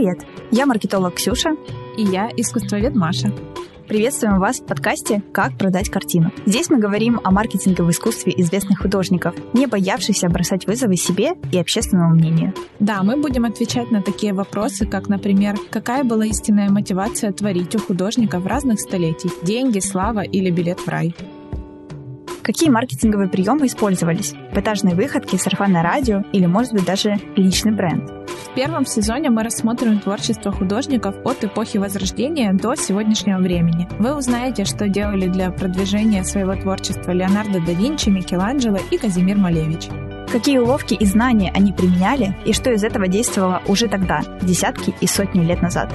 Привет! Я маркетолог Ксюша. И я искусствовед Маша. Приветствуем вас в подкасте «Как продать картину». Здесь мы говорим о маркетинге в искусстве известных художников, не боявшихся бросать вызовы себе и общественному мнению. Да, мы будем отвечать на такие вопросы, как, например, какая была истинная мотивация творить у художников разных столетий – деньги, слава или билет в рай. Какие маркетинговые приемы использовались? Этажные выходки, сарафанное радио или, может быть, даже личный бренд? В первом сезоне мы рассмотрим творчество художников от эпохи Возрождения до сегодняшнего времени. Вы узнаете, что делали для продвижения своего творчества Леонардо да Винчи, Микеланджело и Казимир Малевич. Какие уловки и знания они применяли, и что из этого действовало уже тогда, десятки и сотни лет назад.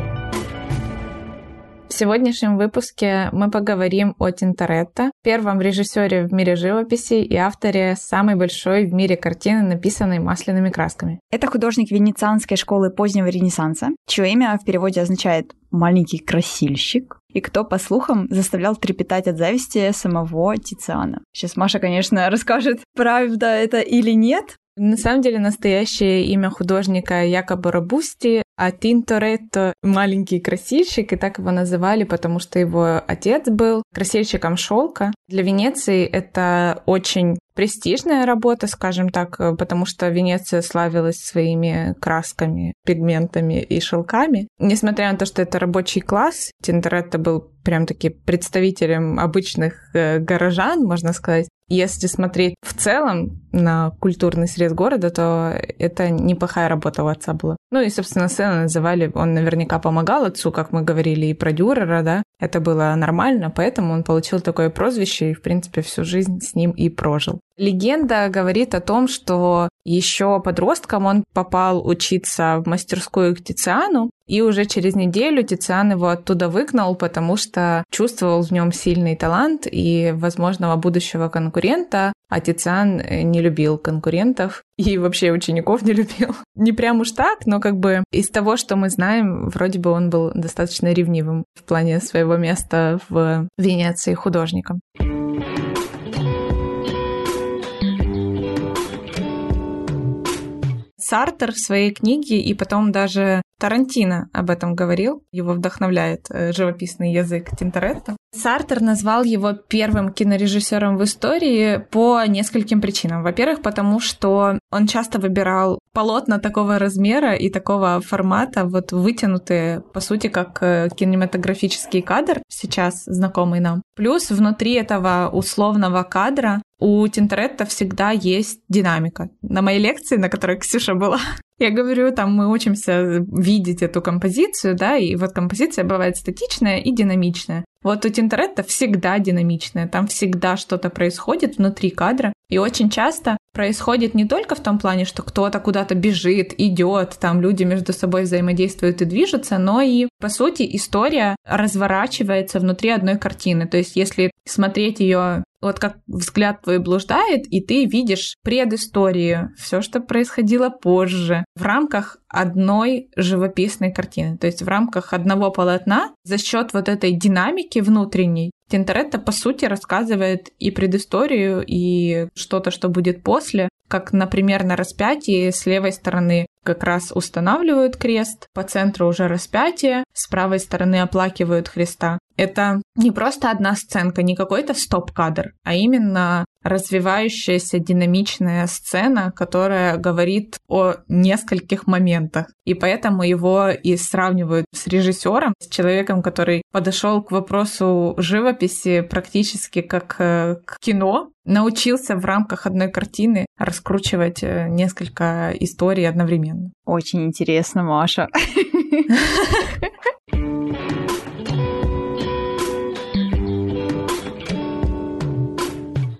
В сегодняшнем выпуске мы поговорим о Тинторетто, первом режиссере в мире живописи и авторе самой большой в мире картины, написанной масляными красками. Это художник Венецианской школы позднего Ренессанса, чье имя в переводе означает «маленький красильщик», и кто, по слухам, заставлял трепетать от зависти самого Тициана. Сейчас Маша, конечно, расскажет, правда это или нет, на самом деле настоящее имя художника якобы Робусти, а Тинторетто — маленький красильщик, и так его называли, потому что его отец был красильщиком шелка. Для Венеции это очень престижная работа, скажем так, потому что Венеция славилась своими красками, пигментами и шелками. Несмотря на то, что это рабочий класс, Тинторетто был прям таки представителем обычных э, горожан, можно сказать. Если смотреть в целом на культурный срез города, то это неплохая работа у отца была. Ну и, собственно, сцену называли, он наверняка помогал отцу, как мы говорили, и про Дюрера, да, это было нормально, поэтому он получил такое прозвище и, в принципе, всю жизнь с ним и прожил. Легенда говорит о том, что еще подростком он попал учиться в мастерскую к Тициану, и уже через неделю Тициан его оттуда выгнал, потому что чувствовал в нем сильный талант и возможного будущего конкурента, а Тициан э, не любил конкурентов и вообще учеников не любил. Не прям уж так, но как бы из того, что мы знаем, вроде бы он был достаточно ревнивым в плане своего места в Венеции художником. Сартер в своей книге и потом даже Тарантино об этом говорил, его вдохновляет э, живописный язык Тинторетто. Сартер назвал его первым кинорежиссером в истории по нескольким причинам. Во-первых, потому что он часто выбирал полотна такого размера и такого формата, вот вытянутые, по сути, как э, кинематографический кадр, сейчас знакомый нам. Плюс внутри этого условного кадра у Тинторетто всегда есть динамика. На моей лекции, на которой Ксюша была, я говорю, там мы учимся видеть эту композицию, да, и вот композиция бывает статичная и динамичная. Вот у Тинторетто всегда динамичная, там всегда что-то происходит внутри кадра, и очень часто происходит не только в том плане, что кто-то куда-то бежит, идет, там люди между собой взаимодействуют и движутся, но и, по сути, история разворачивается внутри одной картины. То есть, если смотреть ее вот как взгляд твой блуждает, и ты видишь предысторию, все, что происходило позже, в рамках одной живописной картины, то есть в рамках одного полотна за счет вот этой динамики внутренней Тинторетто, по сути, рассказывает и предысторию, и что-то, что будет после. Как, например, на распятии с левой стороны как раз устанавливают крест, по центру уже распятие, с правой стороны оплакивают Христа. Это не просто одна сценка, не какой-то стоп-кадр, а именно развивающаяся динамичная сцена, которая говорит о нескольких моментах. И поэтому его и сравнивают с режиссером, с человеком, который подошел к вопросу живописи практически как э, к кино, научился в рамках одной картины раскручивать э, несколько историй одновременно. Очень интересно, Маша.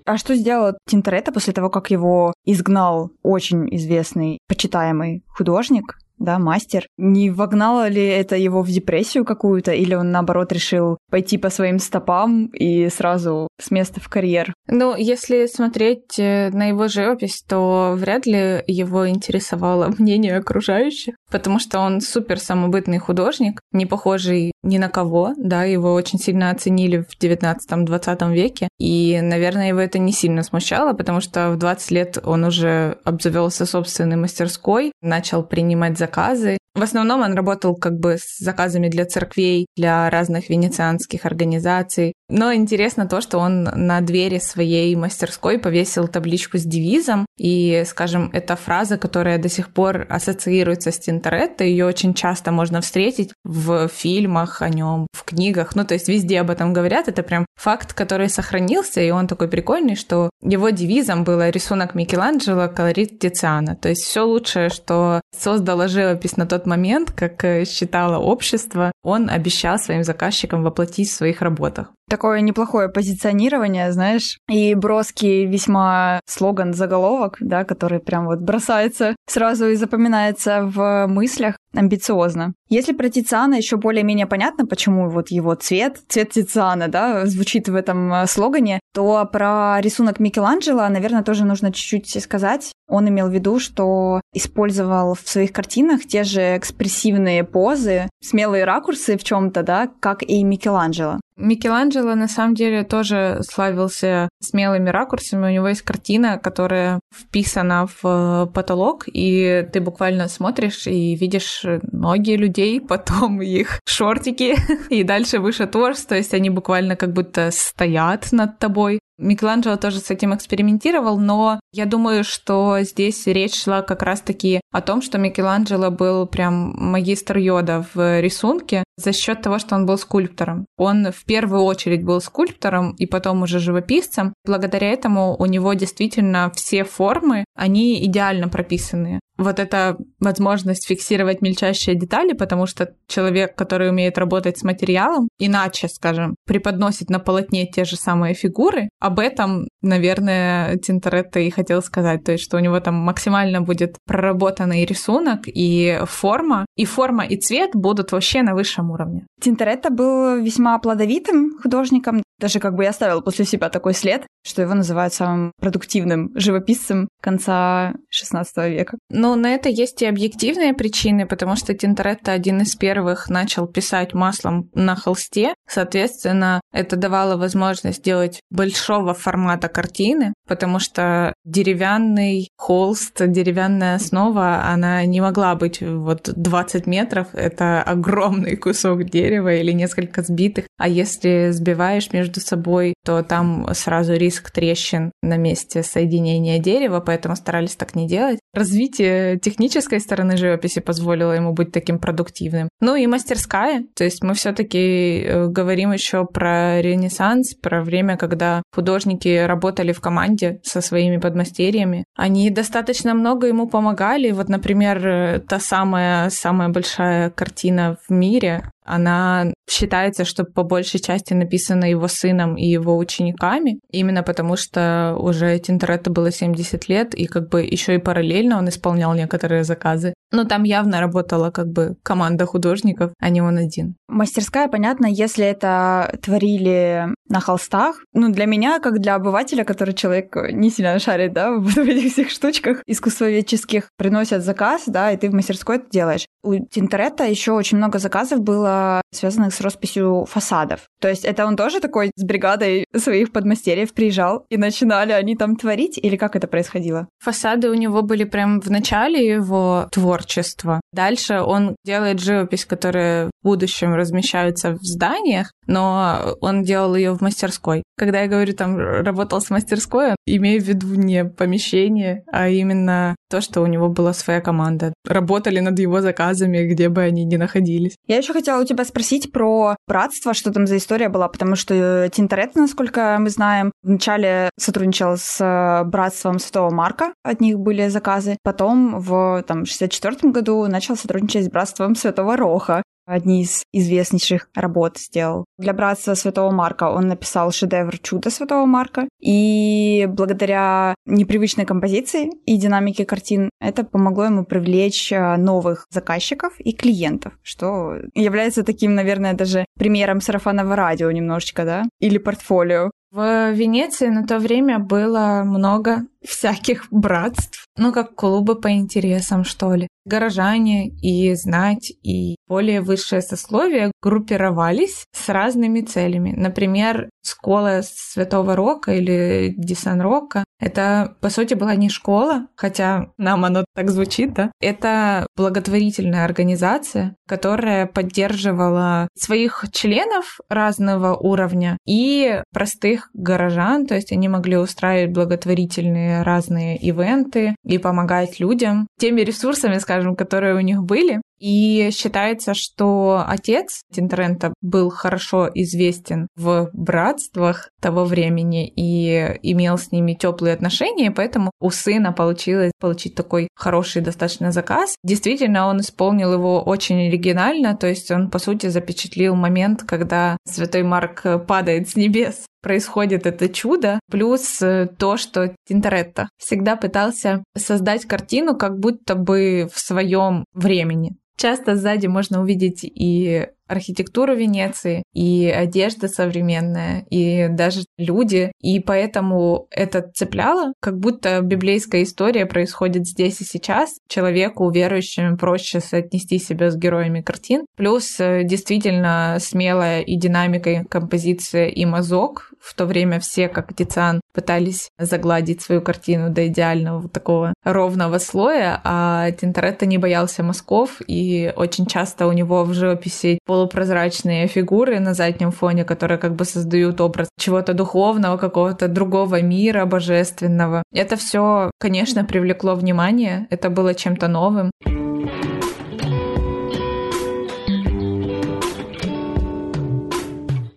А что сделал Тинторетто после того, как его изгнал очень известный, почитаемый художник? да, мастер. Не вогнало ли это его в депрессию какую-то, или он, наоборот, решил пойти по своим стопам и сразу с места в карьер? Ну, если смотреть э, на его живопись, то вряд ли его интересовало мнение окружающих, потому что он супер самобытный художник, не похожий ни на кого, да, его очень сильно оценили в 19-20 веке, и, наверное, его это не сильно смущало, потому что в 20 лет он уже обзавелся собственной мастерской, начал принимать заказы, В основном он работал как бы с заказами для церквей, для разных венецианских организаций. Но интересно то, что он на двери своей мастерской повесил табличку с девизом. И, скажем, эта фраза, которая до сих пор ассоциируется с Тинторетто, ее очень часто можно встретить в фильмах о нем, в книгах. Ну, то есть везде об этом говорят. Это прям факт, который сохранился, и он такой прикольный, что его девизом было рисунок Микеланджело, колорит Тициана. То есть все лучшее, что создала живопись на тот момент, как э, считало общество, он обещал своим заказчикам воплотить в своих работах. Такое неплохое позиционирование, знаешь, и броский весьма слоган заголовок, да, который прям вот бросается сразу и запоминается в мыслях амбициозно. Если про Тициана еще более-менее понятно, почему вот его цвет, цвет Тициана, да, звучит в этом э, слогане, то про рисунок Микеланджело, наверное, тоже нужно чуть-чуть сказать. Он имел в виду, что использовал в своих картинах те же экспрессивные позы, смелые ракурсы в чем-то, да, как и Микеланджело. Микеланджело на самом деле тоже славился смелыми ракурсами. У него есть картина, которая вписана в э, потолок, и ты буквально смотришь и видишь ноги людей, потом их шортики, и дальше выше торс, то есть они буквально как будто стоят над тобой. Микеланджело тоже с этим экспериментировал, но я думаю, что здесь речь шла как раз-таки о том, что Микеланджело был прям магистр йода в рисунке за счет того, что он был скульптором. Он в первую очередь был скульптором и потом уже живописцем. Благодаря этому у него действительно все формы, они идеально прописаны вот эта возможность фиксировать мельчайшие детали, потому что человек, который умеет работать с материалом, иначе, скажем, преподносит на полотне те же самые фигуры, об этом, наверное, Тинторетто и хотел сказать, то есть, что у него там максимально будет проработанный рисунок и форма, и форма и цвет будут вообще на высшем уровне. Тинторетто был весьма плодовитым художником, даже как бы я оставил после себя такой след, что его называют самым продуктивным живописцем конца XVI века. Ну, на это есть и объективные причины, потому что Тинторетто один из первых начал писать маслом на холсте. Соответственно, это давало возможность делать большого формата картины, потому что деревянный холст, деревянная основа, она не могла быть вот 20 метров. Это огромный кусок дерева или несколько сбитых. А если сбиваешь между собой, то там сразу риск трещин на месте соединения дерева, поэтому старались так не делать. Развитие технической стороны живописи позволило ему быть таким продуктивным. Ну и мастерская, то есть мы все-таки э, говорим еще про Ренессанс, про время, когда художники работали в команде со своими подмастерьями. Они достаточно много ему помогали. Вот, например, э, та самая самая большая картина в мире она считается, что по большей части написана его сыном и его учениками, именно потому что уже Тинторетто было 70 лет, и как бы еще и параллельно он исполнял некоторые заказы. Но там явно работала как бы команда художников, а не он один. Мастерская, понятно, если это творили на холстах. Ну, для меня, как для обывателя, который человек не сильно шарит, да, в этих всех штучках искусствоведческих, приносят заказ, да, и ты в мастерской это делаешь. У Тинторетта еще очень много заказов было связанных с росписью фасадов. То есть это он тоже такой с бригадой своих подмастерьев приезжал, и начинали они там творить, или как это происходило? Фасады у него были прям в начале его творчества. Дальше он делает живопись, которая в будущем размещается в зданиях, но он делал ее в мастерской. Когда я говорю, там, работал с мастерской, имею в виду не помещение, а именно то, что у него была своя команда. Работали над его заказами, где бы они ни находились. Я еще хотела у тебя спросить про братство, что там за история была, потому что Тинторет, насколько мы знаем, вначале сотрудничал с э, братством Святого Марка, от них были заказы. Потом в там, 64 году начал сотрудничать с братством Святого Роха одни из известнейших работ сделал. Для братства Святого Марка он написал шедевр «Чудо Святого Марка», и благодаря непривычной композиции и динамике картин это помогло ему привлечь э, новых заказчиков и клиентов, что является таким, наверное, даже примером сарафанного радио немножечко, да? Или портфолио. В Венеции на то время было много всяких братств, ну, как клубы по интересам, что ли. Горожане и знать, и более высшее сословие группировались с разными целями. Например, школа Святого Рока или Дисан Рока — это, по сути, была не школа, хотя нам оно так звучит, да? Это благотворительная организация, которая поддерживала своих членов разного уровня и простых горожан, то есть они могли устраивать благотворительные разные ивенты и помогать людям теми ресурсами, скажем, которые у них были. И считается, что отец Тинторента был хорошо известен в братствах того времени и имел с ними теплые отношения, поэтому у сына получилось получить такой хороший достаточно заказ. Действительно, он исполнил его очень оригинально, то есть он, по сути, запечатлил момент, когда святой Марк падает с небес происходит это чудо, плюс э, то, что Тинторетто всегда пытался создать картину как будто бы в своем времени. Часто сзади можно увидеть и архитектуру Венеции, и одежда современная, и даже люди. И поэтому это цепляло, как будто библейская история происходит здесь и сейчас. Человеку, верующим, проще соотнести себя с героями картин. Плюс э, действительно смелая и динамика композиция и мазок. В то время все, как Тициан, пытались загладить свою картину до идеального вот такого ровного слоя, а Тинторетто не боялся мазков, и очень часто у него в живописи полупрозрачные фигуры на заднем фоне, которые как бы создают образ чего-то духовного, какого-то другого мира, божественного. Это все, конечно, привлекло внимание, это было чем-то новым.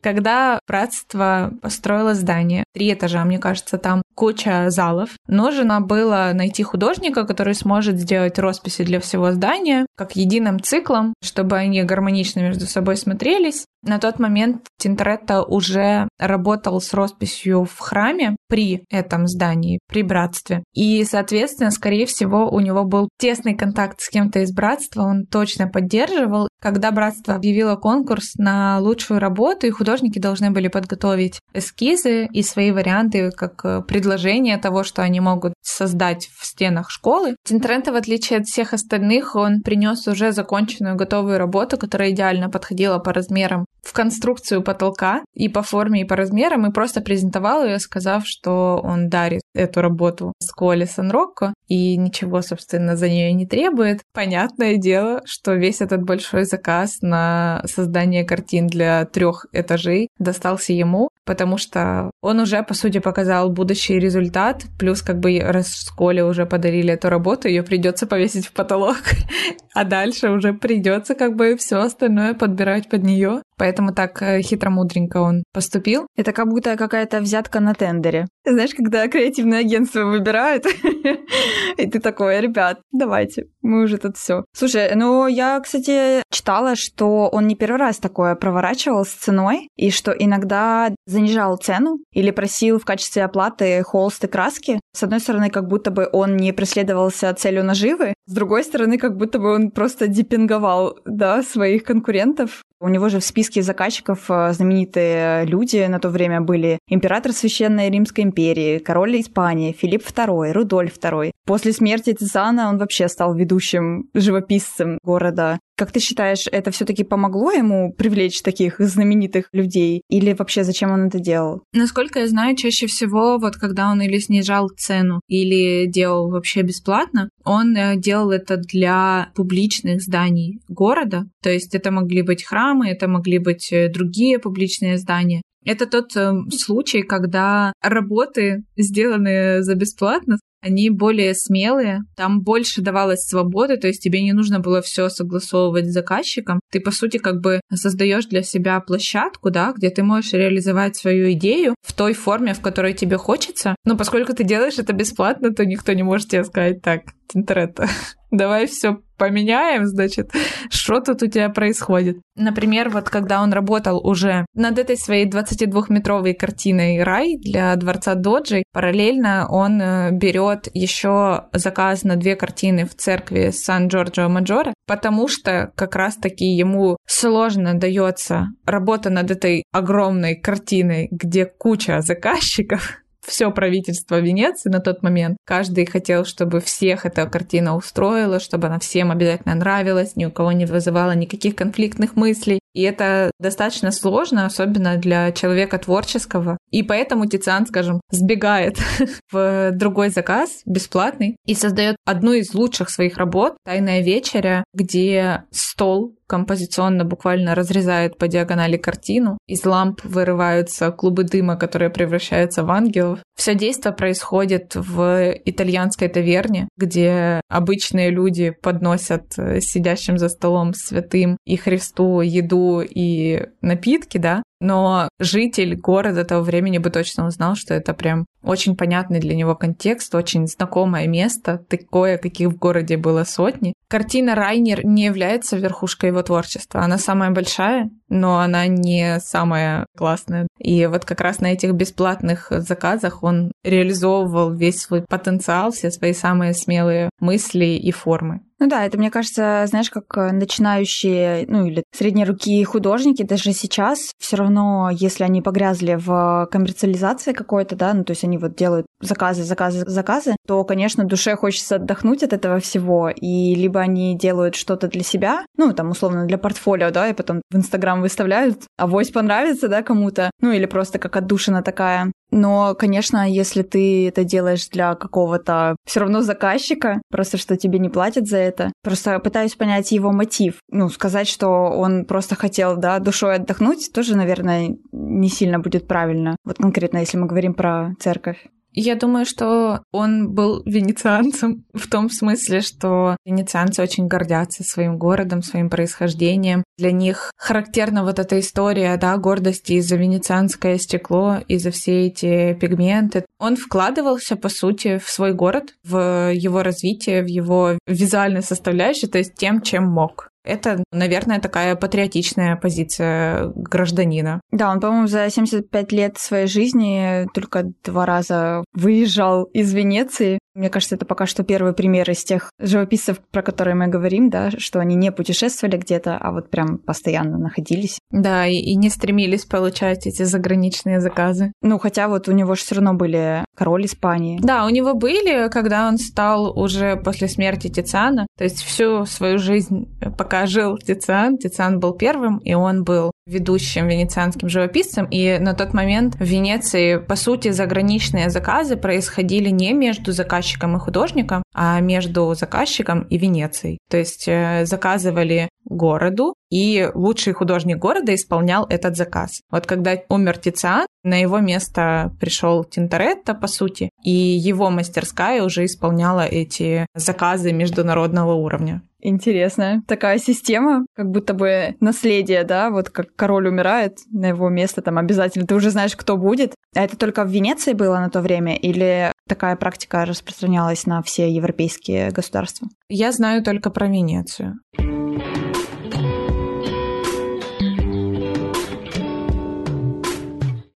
Когда братство построило здание, три этажа, мне кажется, там куча залов, нужно было найти художника, который сможет сделать росписи для всего здания, как единым циклом, чтобы они гармонично между собой смотрелись. На тот момент Тинторетто уже работал с росписью в храме при этом здании, при братстве. И, соответственно, скорее всего, у него был тесный контакт с кем-то из братства, он точно поддерживал. Когда братство объявило конкурс на лучшую работу, и художники должны были подготовить эскизы и свои варианты как предложение того, что они могут создать в стенах школы. Тинторетто, в отличие от всех остальных, он принес уже законченную готовую работу, которая идеально подходила по размерам в конструкцию потолка и по форме, и по размерам, и просто презентовал ее, сказав, что он дарит эту работу школе Сан-Рокко и ничего, собственно, за нее не требует. Понятное дело, что весь этот большой заказ на создание картин для трех этажей достался ему, потому что он уже, по сути, показал будущий результат, плюс как бы раз в школе уже подарили эту работу, ее придется повесить в потолок, а дальше уже придется как бы все остальное подбирать под нее. Поэтому так э, хитромудренько он поступил. Это как будто какая-то взятка на тендере. Знаешь, когда креативное агентство выбирают, и ты такой, ребят, давайте, мы уже тут все. Слушай, ну я, кстати, читала, что он не первый раз такое проворачивал с ценой, и что иногда занижал цену или просил в качестве оплаты холст и краски. С одной стороны, как будто бы он не преследовался целью наживы, с другой стороны, как будто бы он просто депинговал да, своих конкурентов. У него же в списке заказчиков э, знаменитые люди на то время были император Священной Римской империи, король Испании, Филипп II, Рудольф II. После смерти Тизана он вообще стал ведущим живописцем города. Как ты считаешь, это все-таки помогло ему привлечь таких знаменитых людей? Или вообще зачем он это делал? Насколько я знаю, чаще всего вот когда он или снижал цену, или делал вообще бесплатно, он э, делал это для публичных зданий города. То есть это могли быть храмы, это могли быть э, другие публичные здания. Это тот э, случай, когда работы, сделанные за бесплатно, они более смелые, там больше давалось свободы, то есть тебе не нужно было все согласовывать с заказчиком. Ты, по сути, как бы создаешь для себя площадку, да, где ты можешь реализовать свою идею в той форме, в которой тебе хочется. Но поскольку ты делаешь это бесплатно, то никто не может тебе сказать так, Тинторетто, давай все поменяем, значит, что тут у тебя происходит. Например, вот когда он работал уже над этой своей 22-метровой картиной «Рай» для Дворца Доджи, параллельно он э, берет еще заказ на две картины в церкви Сан-Джорджо Маджоре, потому что как раз-таки ему сложно дается работа над этой огромной картиной, где куча заказчиков, все правительство Венеции на тот момент. Каждый хотел, чтобы всех эта картина устроила, чтобы она всем обязательно нравилась, ни у кого не вызывала никаких конфликтных мыслей. И это достаточно сложно, особенно для человека творческого. И поэтому Тициан, скажем, сбегает в другой заказ, бесплатный, и создает одну из лучших своих работ «Тайная вечеря», где стол композиционно буквально разрезает по диагонали картину. Из ламп вырываются клубы дыма, которые превращаются в ангелов. Все действие происходит в итальянской таверне, где обычные люди подносят э, сидящим за столом святым и Христу еду и напитки, да, но житель города того времени бы точно узнал, что это прям очень понятный для него контекст, очень знакомое место, такое, каких в городе было сотни. Картина Райнер не является верхушкой его творчества. Она самая большая, но она не самая классная. И вот как раз на этих бесплатных заказах он реализовывал весь свой потенциал, все свои самые смелые мысли и формы. Ну да, это, мне кажется, знаешь, как э, начинающие, ну или средние руки художники, даже сейчас все равно, если они погрязли в коммерциализации какой-то, да, ну то есть они вот делают заказы, заказы, заказы, то, конечно, душе хочется отдохнуть от этого всего, и либо они делают что-то для себя, ну там условно для портфолио, да, и потом в Инстаграм выставляют, а вось понравится, да, кому-то, ну или просто как отдушина такая. Но, конечно, если ты это делаешь для какого-то все равно заказчика, просто что тебе не платят за это, просто пытаюсь понять его мотив. Ну, сказать, что он просто хотел, да, душой отдохнуть, тоже, наверное, не сильно будет правильно. Вот конкретно, если мы говорим про церковь. Я думаю, что он был венецианцем в том смысле, что венецианцы очень гордятся своим городом, своим происхождением. Для них характерна вот эта история, да, гордости из-за венецианское стекло, из-за все эти пигменты. Он вкладывался, по сути, в свой город, в его развитие, в его визуальную составляющую, то есть тем, чем мог. Это, наверное, такая патриотичная позиция гражданина. Да, он, по-моему, за 75 лет своей жизни только два раза выезжал из Венеции. Мне кажется, это пока что первый пример из тех живописцев, про которые мы говорим, да, что они не путешествовали где-то, а вот прям постоянно находились. Да, и, и не стремились получать эти заграничные заказы. Ну, хотя вот у него же все равно были король Испании. Да, у него были, когда он стал уже после смерти Тициана, то есть всю свою жизнь, пока жил Тициан, Тициан был первым, и он был ведущим венецианским живописцем, и на тот момент в Венеции, по сути, заграничные заказы происходили не между заказчиком и художником, а между заказчиком и Венецией. То есть э, заказывали городу, и лучший художник города исполнял этот заказ. Вот когда умер Тициан, на его место пришел Тинторетто, по сути, и его мастерская уже исполняла эти заказы международного уровня. Интересная такая система, как будто бы наследие, да, вот как король умирает, на его место там обязательно, ты уже знаешь, кто будет. А это только в Венеции было на то время или такая практика распространялась на все европейские государства? Я знаю только про Венецию.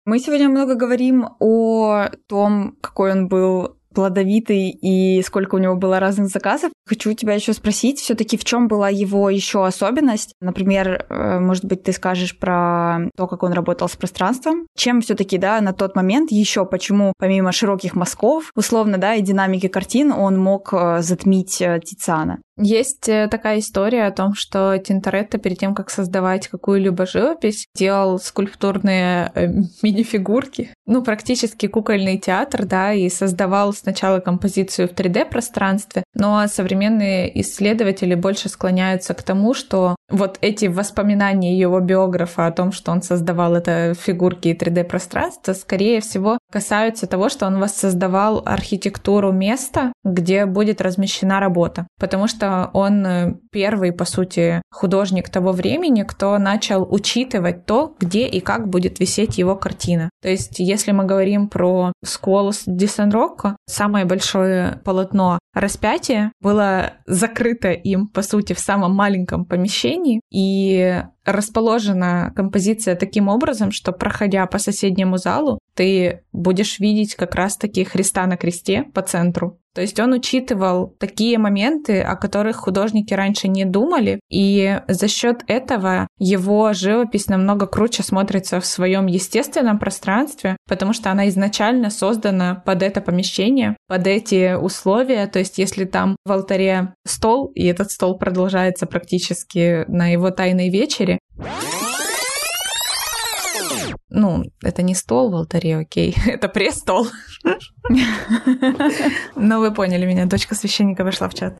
Мы сегодня много говорим о том, какой он был плодовитый и сколько у него было разных заказов. Хочу у тебя еще спросить, все-таки в чем была его еще особенность? Например, э, может быть, ты скажешь про то, как он работал с пространством. Чем все-таки, да, на тот момент еще, почему помимо широких мазков, условно, да, и динамики картин, он мог э, затмить э, Тициана? Есть такая история о том, что Тинторетто перед тем, как создавать какую-либо живопись, делал скульптурные мини-фигурки, ну, практически кукольный театр, да, и создавал сначала композицию в 3D-пространстве, но современные исследователи больше склоняются к тому, что вот эти воспоминания его биографа о том, что он создавал это фигурки и 3D-пространство, скорее всего, касаются того, что он воссоздавал архитектуру места, где будет размещена работа. Потому что он э, первый, по сути, художник того времени, кто начал учитывать то, где и как будет висеть его картина. То есть, если мы говорим про Сколос Ди Сан-Рокко, самое большое полотно распятия было закрыто им, по сути, в самом маленьком помещении, и расположена композиция таким образом, что проходя по соседнему залу, ты будешь видеть как раз-таки Христа на кресте по центру. То есть он учитывал такие моменты, о которых художники раньше не думали, и за счет этого его живопись намного круче смотрится в своем естественном пространстве, потому что она изначально создана под это помещение, под эти условия. То есть если там в алтаре стол, и этот стол продолжается практически на его тайной вечере, ну, это не стол в алтаре, окей, это престол. Но вы поняли меня, дочка священника вышла в чат.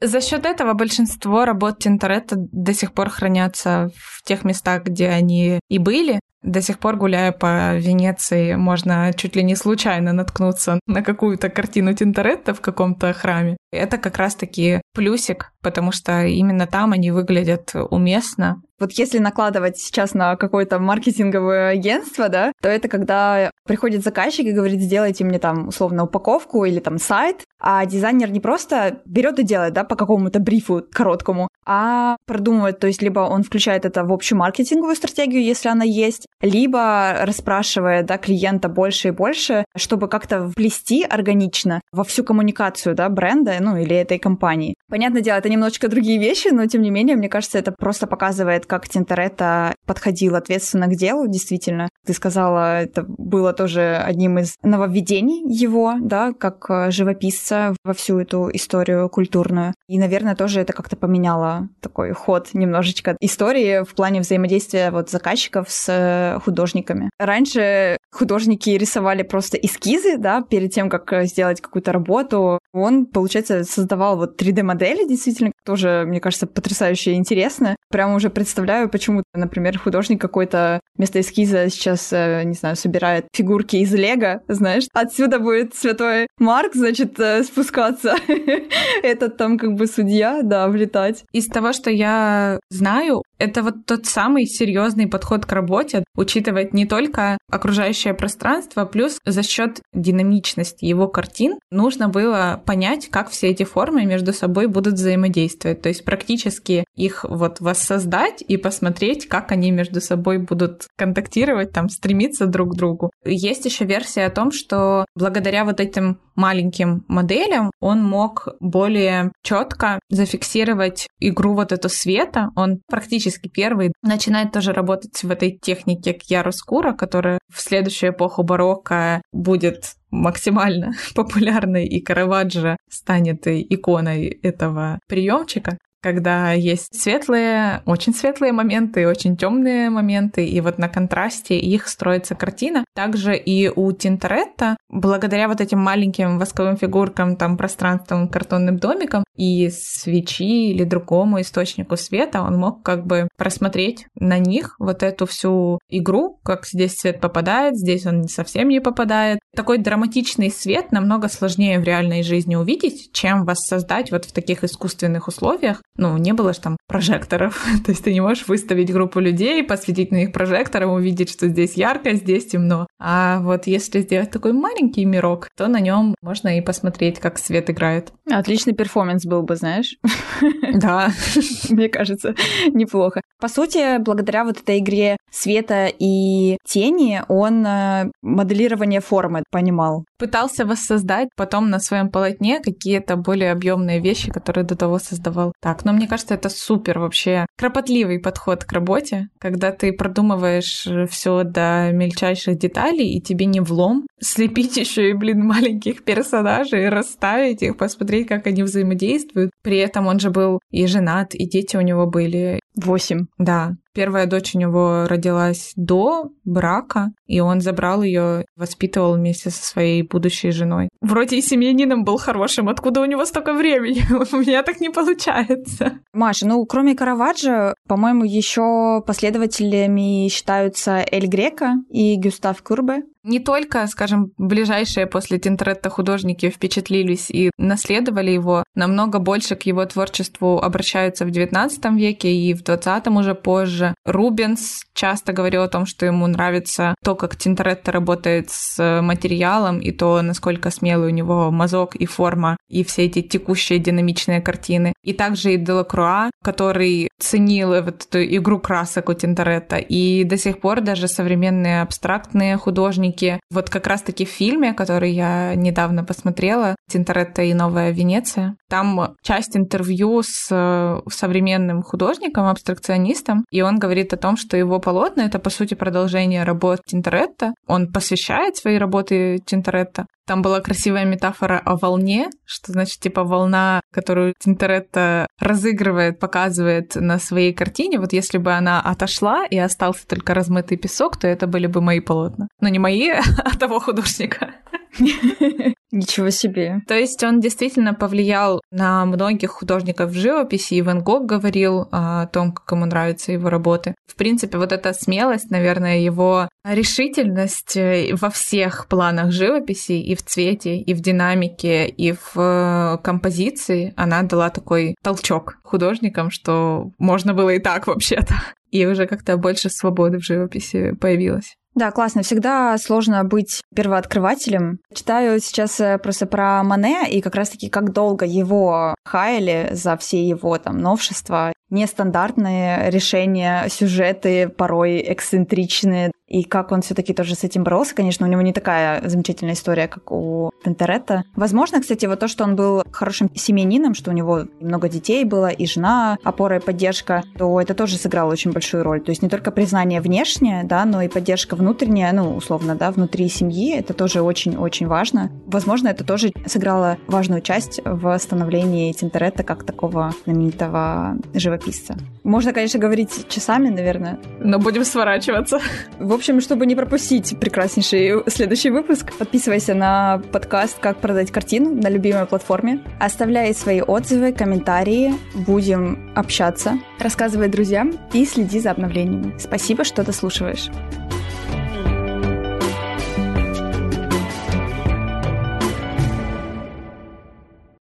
За счет этого большинство работ Тинторетта до сих пор хранятся в тех местах, где они и были. До сих пор, гуляя по Венеции, можно чуть ли не случайно наткнуться на какую-то картину Тинторетта в каком-то храме. Это как раз-таки плюсик, потому что именно там они выглядят уместно, вот если накладывать сейчас на какое-то маркетинговое агентство, да, то это когда приходит заказчик и говорит, сделайте мне там условно упаковку или там сайт, а дизайнер не просто берет и делает, да, по какому-то брифу короткому, а продумывает, то есть либо он включает это в общую маркетинговую стратегию, если она есть, либо расспрашивает, да, клиента больше и больше, чтобы как-то вплести органично во всю коммуникацию, да, бренда, ну, или этой компании. Понятное дело, это немножечко другие вещи, но тем не менее, мне кажется, это просто показывает, как Тинторетто подходил ответственно к делу, действительно. Ты сказала, это было тоже одним из нововведений его, да, как э, живописца во всю эту историю культурную. И, наверное, тоже это как-то поменяло такой ход немножечко истории в плане взаимодействия вот заказчиков с э, художниками. Раньше художники рисовали просто эскизы, да, перед тем, как э, сделать какую-то работу. Он, получается, создавал вот 3D-модели, действительно, тоже, мне кажется, потрясающе интересно. Прямо уже представляю почему, например, художник какой-то вместо эскиза сейчас, э, не знаю, собирает фигурки из Лего, знаешь. Отсюда будет святой Марк, значит, э, спускаться. Этот там как бы судья, да, влетать. Из того, что я знаю, это вот тот самый серьезный подход к работе, учитывать не только окружающее пространство, плюс за счет динамичности его картин нужно было понять, как все эти формы между собой будут взаимодействовать. То есть практически их вот воссоздать и посмотреть, как они между собой будут контактировать, там, стремиться друг к другу. Есть еще версия о том, что благодаря вот этим маленьким моделям он мог более четко зафиксировать игру вот эту света. Он практически первый начинает тоже работать в этой технике кьяроскура, которая в следующую эпоху барокко будет максимально популярной, и Караваджо станет иконой этого приемчика когда есть светлые, очень светлые моменты очень темные моменты, и вот на контрасте их строится картина. Также и у Тинторетта, благодаря вот этим маленьким восковым фигуркам, там, пространством, картонным домикам и свечи или другому источнику света, он мог как бы просмотреть на них вот эту всю игру, как здесь свет попадает, здесь он совсем не попадает. Такой драматичный свет намного сложнее в реальной жизни увидеть, чем воссоздать вот в таких искусственных условиях, ну, не было же там прожекторов. То есть ты не можешь выставить группу людей, посветить на них прожектором, увидеть, что здесь ярко, здесь темно. А вот если сделать такой маленький мирок, то на нем можно и посмотреть, как свет играет. Отличный перформанс был бы, знаешь. Да. Мне кажется, неплохо. По сути, благодаря вот этой игре света и тени, он э, моделирование формы понимал. Пытался воссоздать потом на своем полотне какие-то более объемные вещи, которые до того создавал. Так, но мне кажется, это супер вообще кропотливый подход к работе, когда ты продумываешь все до мельчайших деталей, и тебе не влом слепить еще и, блин, маленьких персонажей, расставить их, посмотреть, как они взаимодействуют. При этом он же был и женат, и дети у него были. Восемь. Да. Первая дочь у него родилась до брака, и он забрал ее, воспитывал вместе со своей будущей женой. Вроде и семьянином был хорошим, откуда у него столько времени? У меня так не получается. Маша, ну кроме Караваджо, по-моему, еще последователями считаются Эль Грека и Гюстав Курбе. Не только, скажем, ближайшие после Тинторетта художники впечатлились и наследовали его, намного больше к его творчеству обращаются в XIX веке и в XX уже позже. Рубенс часто говорил о том, что ему нравится то, как Тинторетто работает с материалом и то, насколько смелый у него мазок и форма и все эти текущие динамичные картины. И также и Делакруа, который ценил вот эту игру красок у Тинторетта. И до сих пор даже современные абстрактные художники, вот как раз-таки в фильме, который я недавно посмотрела, Тинторетта и Новая Венеция, там часть интервью с э, современным художником, абстракционистом, и он говорит о том, что его полотна — это, по сути, продолжение работ Тинторетта. Он посвящает свои работы Тинторетта. Там была красивая метафора о волне, что значит, типа, волна, которую Тинторетто разыгрывает, показывает на своей картине. Вот если бы она отошла и остался только размытый песок, то это были бы мои полотна. Но не мои, а того художника. Ничего себе. То есть он действительно повлиял на многих художников в живописи, и Ван Гог говорил о том, как ему нравятся его работы. В принципе, вот эта смелость, наверное, его решительность э, во всех планах живописи, и в цвете, и в динамике, и в э, композиции, она дала такой толчок художникам, что можно было и так вообще-то. И уже как-то больше свободы в живописи появилось. Да, классно. Всегда сложно быть первооткрывателем. Читаю сейчас э, просто про Мане и как раз-таки как долго его хаяли за все его там новшества нестандартные решения, сюжеты порой эксцентричные, и как он все-таки тоже с этим боролся. Конечно, у него не такая замечательная история, как у Тентеретта. Возможно, кстати, вот то, что он был хорошим семьянином, что у него много детей было, и жена опора и поддержка, то это тоже сыграло очень большую роль. То есть не только признание внешнее, да, но и поддержка внутренняя, ну, условно, да, внутри семьи, это тоже очень-очень важно. Возможно, это тоже сыграло важную часть в становлении Тинторетта как такого знаменитого живописца. Можно, конечно, говорить часами, наверное. Но будем сворачиваться. В общем, чтобы не пропустить прекраснейший следующий выпуск, подписывайся на подкаст «Как продать картину» на любимой платформе. Оставляй свои отзывы, комментарии. Будем общаться. Рассказывай друзьям и следи за обновлениями. Спасибо, что дослушиваешь.